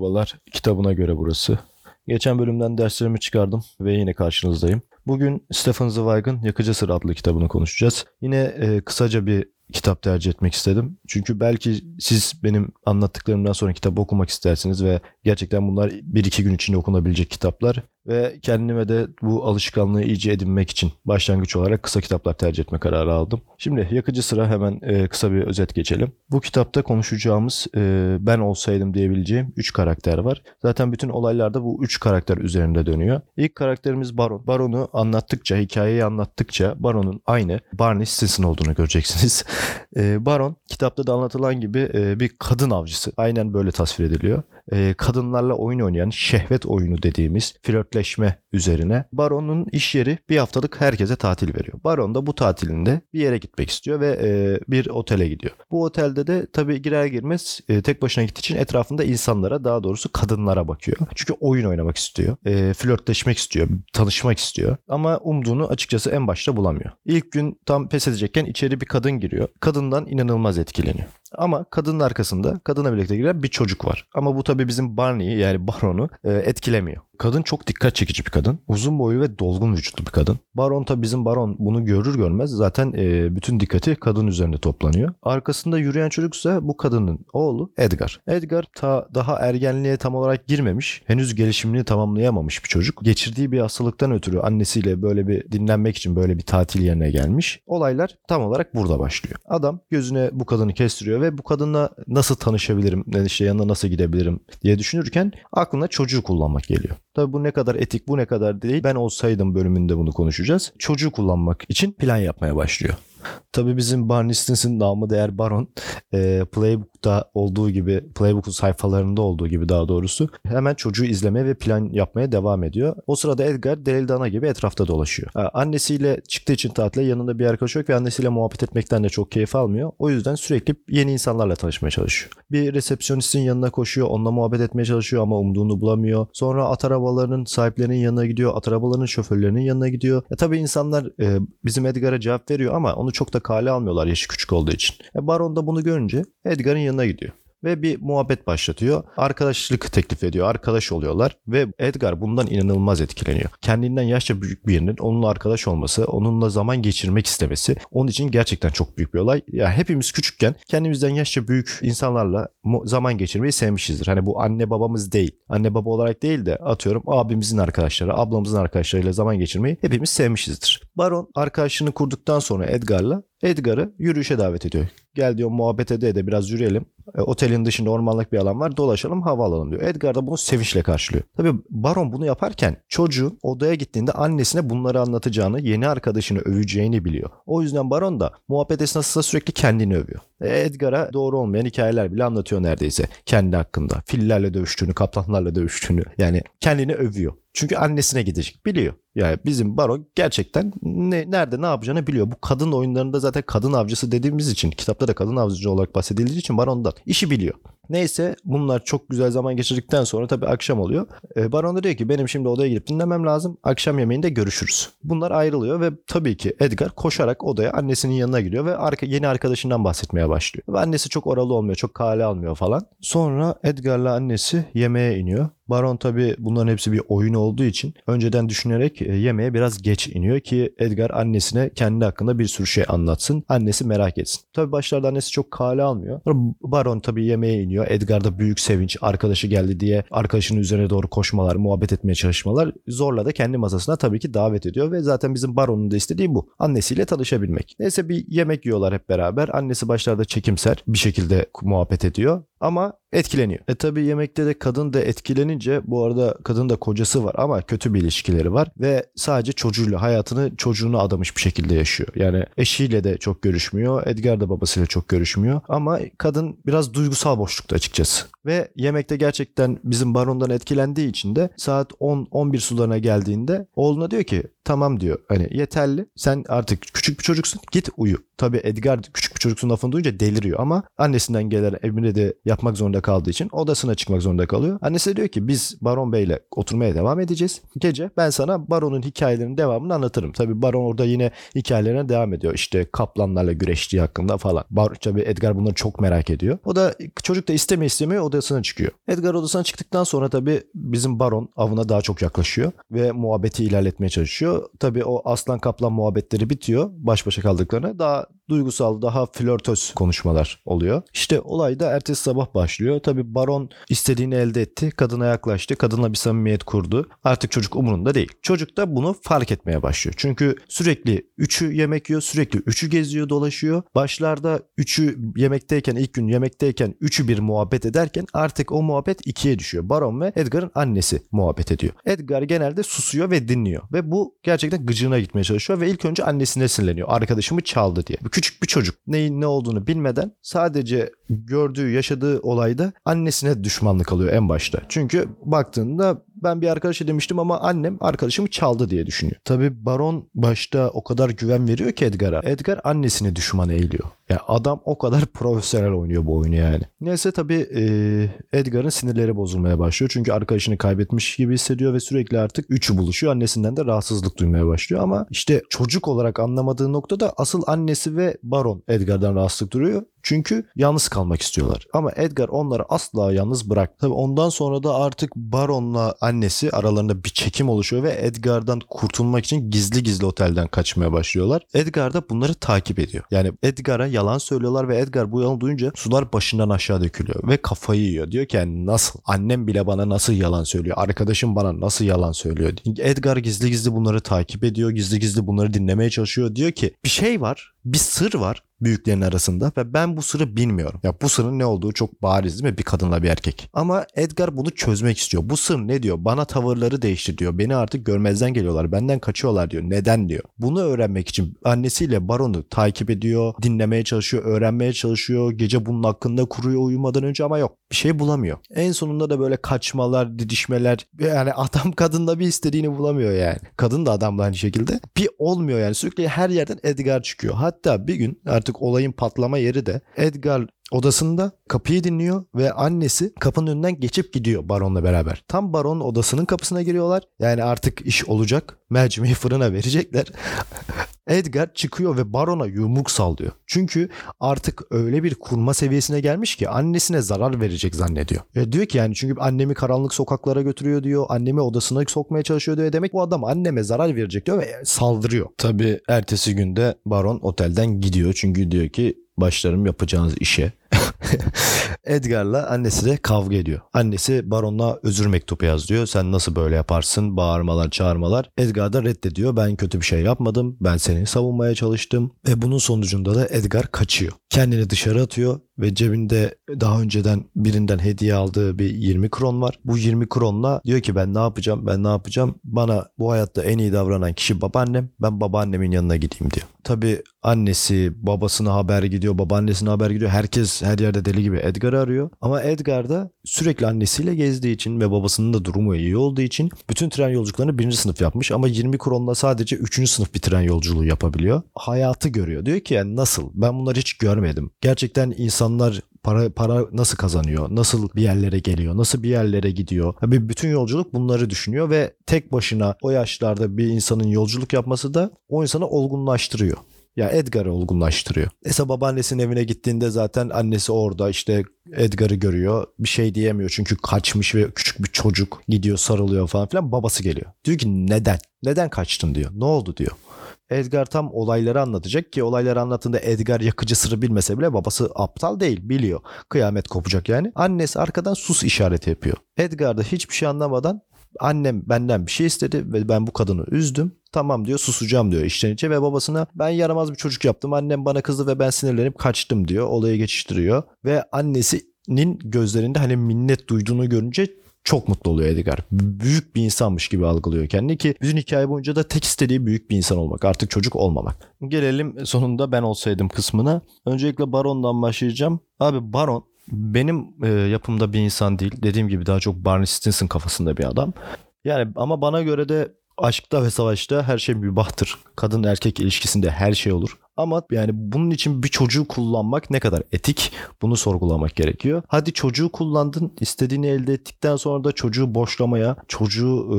Merhabalar, kitabına göre burası. Geçen bölümden derslerimi çıkardım ve yine karşınızdayım. Bugün Stephen Zweig'ın Yakıcı Sır adlı kitabını konuşacağız. Yine e, kısaca bir kitap tercih etmek istedim. Çünkü belki siz benim anlattıklarımdan sonra kitap okumak istersiniz ve gerçekten bunlar bir iki gün içinde okunabilecek kitaplar ve kendime de bu alışkanlığı iyice edinmek için başlangıç olarak kısa kitaplar tercih etme kararı aldım. Şimdi yakıcı sıra hemen e, kısa bir özet geçelim. Bu kitapta konuşacağımız e, ben olsaydım diyebileceğim 3 karakter var. Zaten bütün olaylarda bu 3 karakter üzerinde dönüyor. İlk karakterimiz Baron. Baron'u anlattıkça, hikayeyi anlattıkça Baron'un aynı Barney Stinson olduğunu göreceksiniz. e, Baron kitapta da anlatılan gibi bir kadın avcısı. Aynen böyle tasvir ediliyor. E, kadınlarla oyun oynayan şehvet oyunu dediğimiz flörtleşme üzerine Baron'un iş yeri bir haftalık herkese tatil veriyor. Baron da bu tatilinde bir yere gitmek istiyor ve e, bir otele gidiyor. Bu otelde de tabii girer girmez e, tek başına gittiği için etrafında insanlara daha doğrusu kadınlara bakıyor. Çünkü oyun oynamak istiyor. E, flörtleşmek istiyor. Tanışmak istiyor. Ama umduğunu açıkçası en başta bulamıyor. İlk gün tam pes edecekken içeri bir kadın giriyor. Kadından inanılmaz etkileniyor. Ama kadının arkasında kadına birlikte giren bir çocuk var. Ama bu tabii bizim Barney'i yani Baron'u e, etkilemiyor. Kadın çok dikkat çekici bir kadın. Uzun boylu ve dolgun vücutlu bir kadın. Baron tabii bizim Baron bunu görür görmez zaten e, bütün dikkati kadın üzerinde toplanıyor. Arkasında yürüyen çocuksa bu kadının oğlu Edgar. Edgar ta daha ergenliğe tam olarak girmemiş. Henüz gelişimini tamamlayamamış bir çocuk. Geçirdiği bir hastalıktan ötürü annesiyle böyle bir dinlenmek için böyle bir tatil yerine gelmiş. Olaylar tam olarak burada başlıyor. Adam gözüne bu kadını kestiriyor ve bu kadınla nasıl tanışabilirim, işte yanına nasıl gidebilirim diye düşünürken aklına çocuğu kullanmak geliyor. Tabii bu ne kadar etik, bu ne kadar değil. Ben olsaydım bölümünde bunu konuşacağız. Çocuğu kullanmak için plan yapmaya başlıyor. Tabii bizim Barney Stinson namı değer Baron e, Playbook'ta olduğu gibi Playbook'un sayfalarında olduğu gibi daha doğrusu hemen çocuğu izlemeye ve plan yapmaya devam ediyor. O sırada Edgar delil dana gibi etrafta dolaşıyor. Ha, annesiyle çıktığı için tatile yanında bir arkadaş yok ve annesiyle muhabbet etmekten de çok keyif almıyor. O yüzden sürekli yeni insanlarla tanışmaya çalışıyor. Bir resepsiyonistin yanına koşuyor, onunla muhabbet etmeye çalışıyor ama umduğunu bulamıyor. Sonra at arabalarının sahiplerinin yanına gidiyor, at arabalarının şoförlerinin yanına gidiyor. Ya tabii insanlar e, bizim Edgar'a cevap veriyor ama onu çok da kale almıyorlar yaşı küçük olduğu için. E, Baron da bunu görünce Edgar'ın yanına gidiyor ve bir muhabbet başlatıyor. Arkadaşlık teklif ediyor. Arkadaş oluyorlar ve Edgar bundan inanılmaz etkileniyor. Kendinden yaşça büyük birinin onunla arkadaş olması, onunla zaman geçirmek istemesi onun için gerçekten çok büyük bir olay. Ya yani hepimiz küçükken kendimizden yaşça büyük insanlarla zaman geçirmeyi sevmişizdir. Hani bu anne babamız değil. Anne baba olarak değil de atıyorum abimizin arkadaşları, ablamızın arkadaşlarıyla zaman geçirmeyi hepimiz sevmişizdir. Baron arkadaşını kurduktan sonra Edgar'la Edgar'ı yürüyüşe davet ediyor. Gel diyor muhabbet ede de biraz yürüyelim. E, otelin dışında ormanlık bir alan var. Dolaşalım hava alalım diyor. Edgar da bunu sevinçle karşılıyor. Tabii Baron bunu yaparken çocuğun odaya gittiğinde annesine bunları anlatacağını, yeni arkadaşını öveceğini biliyor. O yüzden Baron da muhabbet esnasında sürekli kendini övüyor. E, Edgar'a doğru olmayan hikayeler bile anlatıyor neredeyse kendi hakkında. Fillerle dövüştüğünü, kaplanlarla dövüştüğünü. Yani kendini övüyor. Çünkü annesine gidecek. Biliyor. Yani bizim Baron gerçekten ne, nerede ne yapacağını biliyor. Bu kadın oyunlarında zaten kadın avcısı dediğimiz için kitapta da kadın avcısı olarak bahsedildiği için Baron'dan işi biliyor. Neyse bunlar çok güzel zaman geçirdikten sonra tabii akşam oluyor. E, Baron da diyor ki benim şimdi odaya gidip dinlemem lazım. Akşam yemeğinde görüşürüz. Bunlar ayrılıyor ve tabii ki Edgar koşarak odaya annesinin yanına gidiyor ve arka, yeni arkadaşından bahsetmeye başlıyor. Ve annesi çok oralı olmuyor, çok kale almıyor falan. Sonra Edgar'la annesi yemeğe iniyor. Baron tabi bunların hepsi bir oyun olduğu için önceden düşünerek e, yemeğe biraz geç iniyor ki Edgar annesine kendi hakkında bir sürü şey anlatsın. Annesi merak etsin. Tabi başlarda annesi çok kale almıyor. Baron tabi yemeğe iniyor. Edgar'da büyük sevinç. Arkadaşı geldi diye arkadaşının üzerine doğru koşmalar, muhabbet etmeye çalışmalar zorla da kendi masasına tabii ki davet ediyor ve zaten bizim Baron'un da istediği bu. Annesiyle tanışabilmek. Neyse bir yemek yiyorlar hep beraber. Annesi başlarda çekimser bir şekilde muhabbet ediyor. Ama etkileniyor. E tabi yemekte de kadın da etkilenince bu arada kadın da kocası var ama kötü bir ilişkileri var ve sadece çocuğuyla hayatını çocuğunu adamış bir şekilde yaşıyor. Yani eşiyle de çok görüşmüyor. Edgar da babasıyla çok görüşmüyor ama kadın biraz duygusal boşlukta açıkçası. Ve yemekte gerçekten bizim barondan etkilendiği için de saat 10-11 sularına geldiğinde oğluna diyor ki tamam diyor hani yeterli sen artık küçük bir çocuksun git uyu. Tabi Edgar küçük bir çocuksun lafını duyunca deliriyor ama annesinden gelen emri de yapmak zorunda kaldığı için odasına çıkmak zorunda kalıyor. Annesi diyor ki biz Baron Bey'le oturmaya devam edeceğiz. Gece ben sana Baron'un hikayelerinin devamını anlatırım. Tabi Baron orada yine hikayelerine devam ediyor. İşte kaplanlarla güreştiği hakkında falan. Bar tabi Edgar bunları çok merak ediyor. O da çocuk da isteme istemiyor odasına çıkıyor. Edgar odasına çıktıktan sonra tabi bizim Baron avına daha çok yaklaşıyor ve muhabbeti ilerletmeye çalışıyor. Tabi o aslan kaplan muhabbetleri bitiyor baş başa kaldıklarına. Daha about duygusal, daha flörtöz konuşmalar oluyor. İşte olay da ertesi sabah başlıyor. Tabi Baron istediğini elde etti. Kadına yaklaştı. Kadınla bir samimiyet kurdu. Artık çocuk umurunda değil. Çocuk da bunu fark etmeye başlıyor. Çünkü sürekli üçü yemek yiyor. Sürekli üçü geziyor, dolaşıyor. Başlarda üçü yemekteyken, ilk gün yemekteyken üçü bir muhabbet ederken artık o muhabbet ikiye düşüyor. Baron ve Edgar'ın annesi muhabbet ediyor. Edgar genelde susuyor ve dinliyor. Ve bu gerçekten gıcığına gitmeye çalışıyor ve ilk önce annesine sinirleniyor. Arkadaşımı çaldı diye. Küçük bir çocuk neyin ne olduğunu bilmeden sadece gördüğü, yaşadığı olayda annesine düşmanlık alıyor en başta. Çünkü baktığında ben bir arkadaşı demiştim ama annem arkadaşımı çaldı diye düşünüyor. Tabi Baron başta o kadar güven veriyor ki Edgar'a. Edgar annesini düşman eğiliyor. Ya adam o kadar profesyonel oynuyor bu oyunu yani. Neyse tabi e, Edgar'ın sinirleri bozulmaya başlıyor. Çünkü arkadaşını kaybetmiş gibi hissediyor ve sürekli artık üçü buluşuyor. Annesinden de rahatsızlık duymaya başlıyor ama işte çocuk olarak anlamadığı noktada asıl annesi ve Baron Edgar'dan rahatsızlık duruyor. Çünkü yalnız kalmak istiyorlar. Ama Edgar onları asla yalnız bırak. Tabii ondan sonra da artık Baron'la annesi aralarında bir çekim oluşuyor ve Edgar'dan kurtulmak için gizli gizli otelden kaçmaya başlıyorlar. Edgar da bunları takip ediyor. Yani Edgar'a yalan söylüyorlar ve Edgar bu yalan duyunca sular başından aşağı dökülüyor ve kafayı yiyor. Diyor ki yani nasıl? Annem bile bana nasıl yalan söylüyor? Arkadaşım bana nasıl yalan söylüyor? Edgar gizli gizli bunları takip ediyor. Gizli gizli bunları dinlemeye çalışıyor. Diyor ki bir şey var bir sır var büyüklerin arasında ve ben bu sırrı bilmiyorum. Ya bu sırrın ne olduğu çok bariz değil mi? Bir kadınla bir erkek. Ama Edgar bunu çözmek istiyor. Bu sır ne diyor? Bana tavırları değiştir diyor. Beni artık görmezden geliyorlar. Benden kaçıyorlar diyor. Neden diyor. Bunu öğrenmek için annesiyle Baron'u takip ediyor. Dinlemeye çalışıyor. Öğrenmeye çalışıyor. Gece bunun hakkında kuruyor uyumadan önce ama yok. Bir şey bulamıyor. En sonunda da böyle kaçmalar, didişmeler. Yani adam kadında bir istediğini bulamıyor yani. Kadın da adamla aynı şekilde. Bir olmuyor yani. Sürekli her yerden Edgar çıkıyor. Hatta bir gün artık olayın patlama yeri de Edgar odasında kapıyı dinliyor ve annesi kapının önünden geçip gidiyor baronla beraber. Tam baronun odasının kapısına giriyorlar. Yani artık iş olacak. Mercimeği fırına verecekler. Edgar çıkıyor ve barona yumruk sallıyor. Çünkü artık öyle bir kurma seviyesine gelmiş ki annesine zarar verecek zannediyor. Ve diyor ki yani çünkü annemi karanlık sokaklara götürüyor diyor. Annemi odasına sokmaya çalışıyor diyor. Demek bu adam anneme zarar verecek diyor ve saldırıyor. Tabi ertesi günde baron otelden gidiyor. Çünkü diyor ki başlarım yapacağınız işe. Edgar'la annesi de kavga ediyor. Annesi baronla özür mektubu yazıyor. Sen nasıl böyle yaparsın? Bağırmalar, çağırmalar. Edgar da reddediyor. Ben kötü bir şey yapmadım. Ben seni savunmaya çalıştım. Ve bunun sonucunda da Edgar kaçıyor. Kendini dışarı atıyor ve cebinde daha önceden birinden hediye aldığı bir 20 kron var. Bu 20 kronla diyor ki ben ne yapacağım ben ne yapacağım bana bu hayatta en iyi davranan kişi babaannem ben babaannemin yanına gideyim diyor. Tabi annesi babasına haber gidiyor babaannesine haber gidiyor herkes her yerde deli gibi Edgar'ı arıyor ama Edgar da sürekli annesiyle gezdiği için ve babasının da durumu iyi olduğu için bütün tren yolculuklarını birinci sınıf yapmış ama 20 kronla sadece 3. sınıf bir tren yolculuğu yapabiliyor. Hayatı görüyor diyor ki yani nasıl ben bunları hiç görmedim. Gerçekten insanlar para para nasıl kazanıyor? Nasıl bir yerlere geliyor? Nasıl bir yerlere gidiyor? Bir bütün yolculuk bunları düşünüyor ve tek başına o yaşlarda bir insanın yolculuk yapması da o insanı olgunlaştırıyor. Ya yani Edgar'ı olgunlaştırıyor. Neyse babaannesinin evine gittiğinde zaten annesi orada işte Edgar'ı görüyor. Bir şey diyemiyor çünkü kaçmış ve küçük bir çocuk gidiyor sarılıyor falan filan. Babası geliyor. Diyor ki neden? Neden kaçtın diyor. Ne oldu diyor. Edgar tam olayları anlatacak ki olayları anlattığında Edgar yakıcı sırrı bilmese bile babası aptal değil biliyor. Kıyamet kopacak yani. Annesi arkadan sus işareti yapıyor. Edgar da hiçbir şey anlamadan annem benden bir şey istedi ve ben bu kadını üzdüm. Tamam diyor susacağım diyor içten içe ve babasına ben yaramaz bir çocuk yaptım. Annem bana kızdı ve ben sinirlenip kaçtım diyor. Olayı geçiştiriyor ve annesinin gözlerinde hani minnet duyduğunu görünce çok mutlu oluyor Edgar. Büyük bir insanmış gibi algılıyor kendini ki bütün hikaye boyunca da tek istediği büyük bir insan olmak. Artık çocuk olmamak. Gelelim sonunda ben olsaydım kısmına. Öncelikle Baron'dan başlayacağım. Abi Baron benim e, yapımda bir insan değil. Dediğim gibi daha çok Barney Stinson kafasında bir adam. Yani ama bana göre de aşkta ve savaşta her şey mübahtır. Kadın erkek ilişkisinde her şey olur. Ama yani bunun için bir çocuğu kullanmak ne kadar etik bunu sorgulamak gerekiyor. Hadi çocuğu kullandın istediğini elde ettikten sonra da çocuğu boşlamaya, çocuğu e,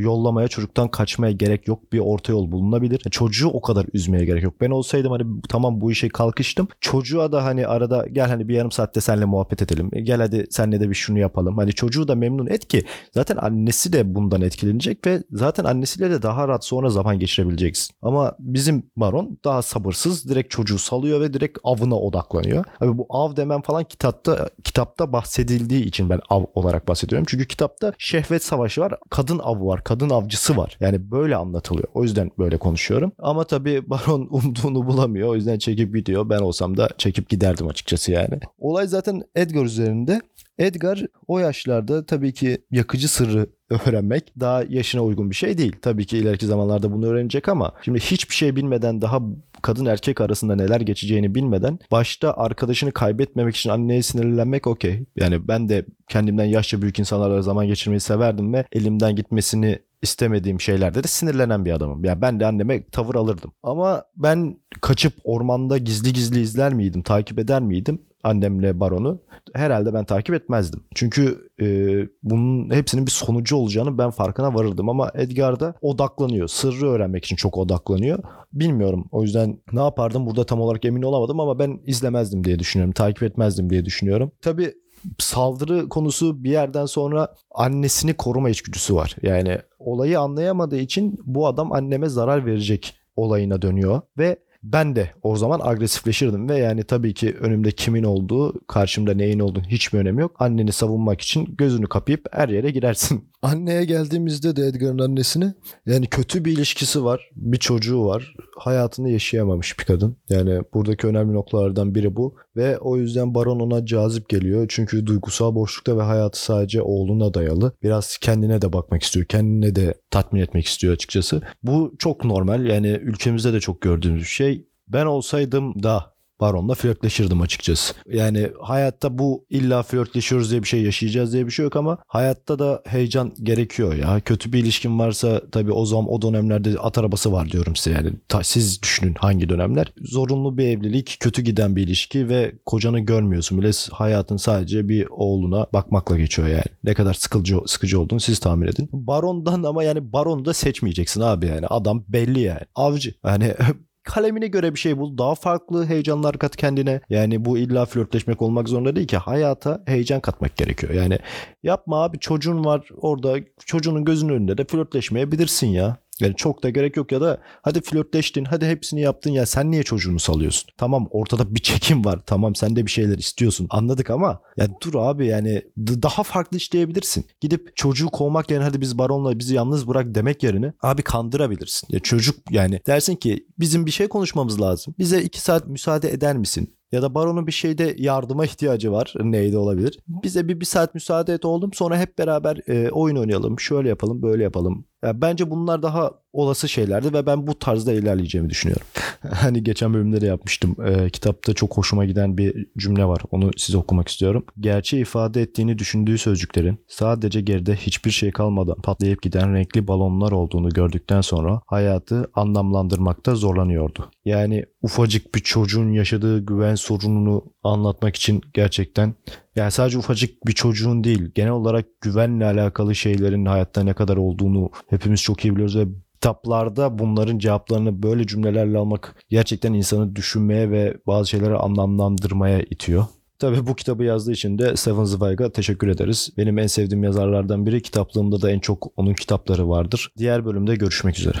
yollamaya, çocuktan kaçmaya gerek yok. Bir orta yol bulunabilir. Çocuğu o kadar üzmeye gerek yok. Ben olsaydım hani tamam bu işe kalkıştım. Çocuğa da hani arada gel hani bir yarım saatte seninle muhabbet edelim. Gel hadi senle de bir şunu yapalım. Hani çocuğu da memnun et ki zaten annesi de bundan etkilenecek ve zaten annesiyle de daha rahat sonra zaman geçirebileceksin. Ama bizim baron daha sabırsız direkt çocuğu salıyor ve direkt avına odaklanıyor. Abi bu av demem falan kitapta kitapta bahsedildiği için ben av olarak bahsediyorum. Çünkü kitapta şehvet savaşı var, kadın avı var, kadın avcısı var. Yani böyle anlatılıyor. O yüzden böyle konuşuyorum. Ama tabii baron umduğunu bulamıyor. O yüzden çekip gidiyor. Ben olsam da çekip giderdim açıkçası yani. Olay zaten Edgar üzerinde. Edgar o yaşlarda tabii ki yakıcı sırrı öğrenmek daha yaşına uygun bir şey değil. Tabii ki ileriki zamanlarda bunu öğrenecek ama şimdi hiçbir şey bilmeden daha kadın erkek arasında neler geçeceğini bilmeden başta arkadaşını kaybetmemek için anneye sinirlenmek okey. Yani ben de kendimden yaşça büyük insanlarla zaman geçirmeyi severdim ve elimden gitmesini istemediğim şeylerde de sinirlenen bir adamım. Yani ben de anneme tavır alırdım. Ama ben kaçıp ormanda gizli gizli izler miydim, takip eder miydim? Annemle baronu herhalde ben takip etmezdim. Çünkü e, bunun hepsinin bir sonucu olacağını ben farkına varırdım ama Edgar da odaklanıyor. Sırrı öğrenmek için çok odaklanıyor. Bilmiyorum. O yüzden ne yapardım burada tam olarak emin olamadım ama ben izlemezdim diye düşünüyorum. Takip etmezdim diye düşünüyorum. Tabii saldırı konusu bir yerden sonra annesini koruma içgüdüsü var. Yani olayı anlayamadığı için bu adam anneme zarar verecek olayına dönüyor ve ben de o zaman agresifleşirdim ve yani tabii ki önümde kimin olduğu, karşımda neyin olduğu hiçbir önemi yok. Anneni savunmak için gözünü kapayıp her yere girersin. Anneye geldiğimizde de Edgar'ın annesine yani kötü bir ilişkisi var. Bir çocuğu var. Hayatını yaşayamamış bir kadın. Yani buradaki önemli noktalardan biri bu. Ve o yüzden Baron ona cazip geliyor. Çünkü duygusal boşlukta ve hayatı sadece oğluna dayalı. Biraz kendine de bakmak istiyor. Kendine de tatmin etmek istiyor açıkçası. Bu çok normal. Yani ülkemizde de çok gördüğümüz bir şey. Ben olsaydım da Baron'la flörtleşirdim açıkçası. Yani hayatta bu illa flörtleşiyoruz diye bir şey yaşayacağız diye bir şey yok ama hayatta da heyecan gerekiyor ya. Kötü bir ilişkin varsa tabii o zaman o dönemlerde at arabası var diyorum size yani. Ta, siz düşünün hangi dönemler. Zorunlu bir evlilik, kötü giden bir ilişki ve kocanı görmüyorsun bile hayatın sadece bir oğluna bakmakla geçiyor yani. Ne kadar sıkıcı sıkıcı olduğunu siz tahmin edin. Baron'dan ama yani Baron'u da seçmeyeceksin abi yani. Adam belli yani. Avcı. Yani kalemine göre bir şey bul. Daha farklı heyecanlar kat kendine. Yani bu illa flörtleşmek olmak zorunda değil ki. Hayata heyecan katmak gerekiyor. Yani yapma abi çocuğun var orada çocuğunun gözünün önünde de flörtleşmeyebilirsin ya. Yani çok da gerek yok ya da hadi flörtleştin hadi hepsini yaptın ya sen niye çocuğunu salıyorsun? Tamam ortada bir çekim var tamam sen de bir şeyler istiyorsun anladık ama ya dur abi yani daha farklı işleyebilirsin. Gidip çocuğu kovmak yerine hadi biz baronla bizi yalnız bırak demek yerine abi kandırabilirsin. Ya çocuk yani dersin ki bizim bir şey konuşmamız lazım. Bize iki saat müsaade eder misin? Ya da baronun bir şeyde yardıma ihtiyacı var. Neydi olabilir? Bize bir, bir saat müsaade et oldum. Sonra hep beraber e, oyun oynayalım. Şöyle yapalım, böyle yapalım. Yani bence bunlar daha olası şeylerdi ve ben bu tarzda ilerleyeceğimi düşünüyorum. hani geçen bölümde de yapmıştım. E, kitapta çok hoşuma giden bir cümle var. Onu size okumak istiyorum. Gerçeği ifade ettiğini düşündüğü sözcüklerin sadece geride hiçbir şey kalmadan patlayıp giden renkli balonlar olduğunu gördükten sonra hayatı anlamlandırmakta zorlanıyordu. Yani ufacık bir çocuğun yaşadığı güven sorununu anlatmak için gerçekten yani sadece ufacık bir çocuğun değil genel olarak güvenle alakalı şeylerin hayatta ne kadar olduğunu hepimiz çok iyi biliyoruz ve kitaplarda bunların cevaplarını böyle cümlelerle almak gerçekten insanı düşünmeye ve bazı şeyleri anlamlandırmaya itiyor. Tabii bu kitabı yazdığı için de Stephen Zweig'a teşekkür ederiz. Benim en sevdiğim yazarlardan biri. Kitaplığımda da en çok onun kitapları vardır. Diğer bölümde görüşmek üzere.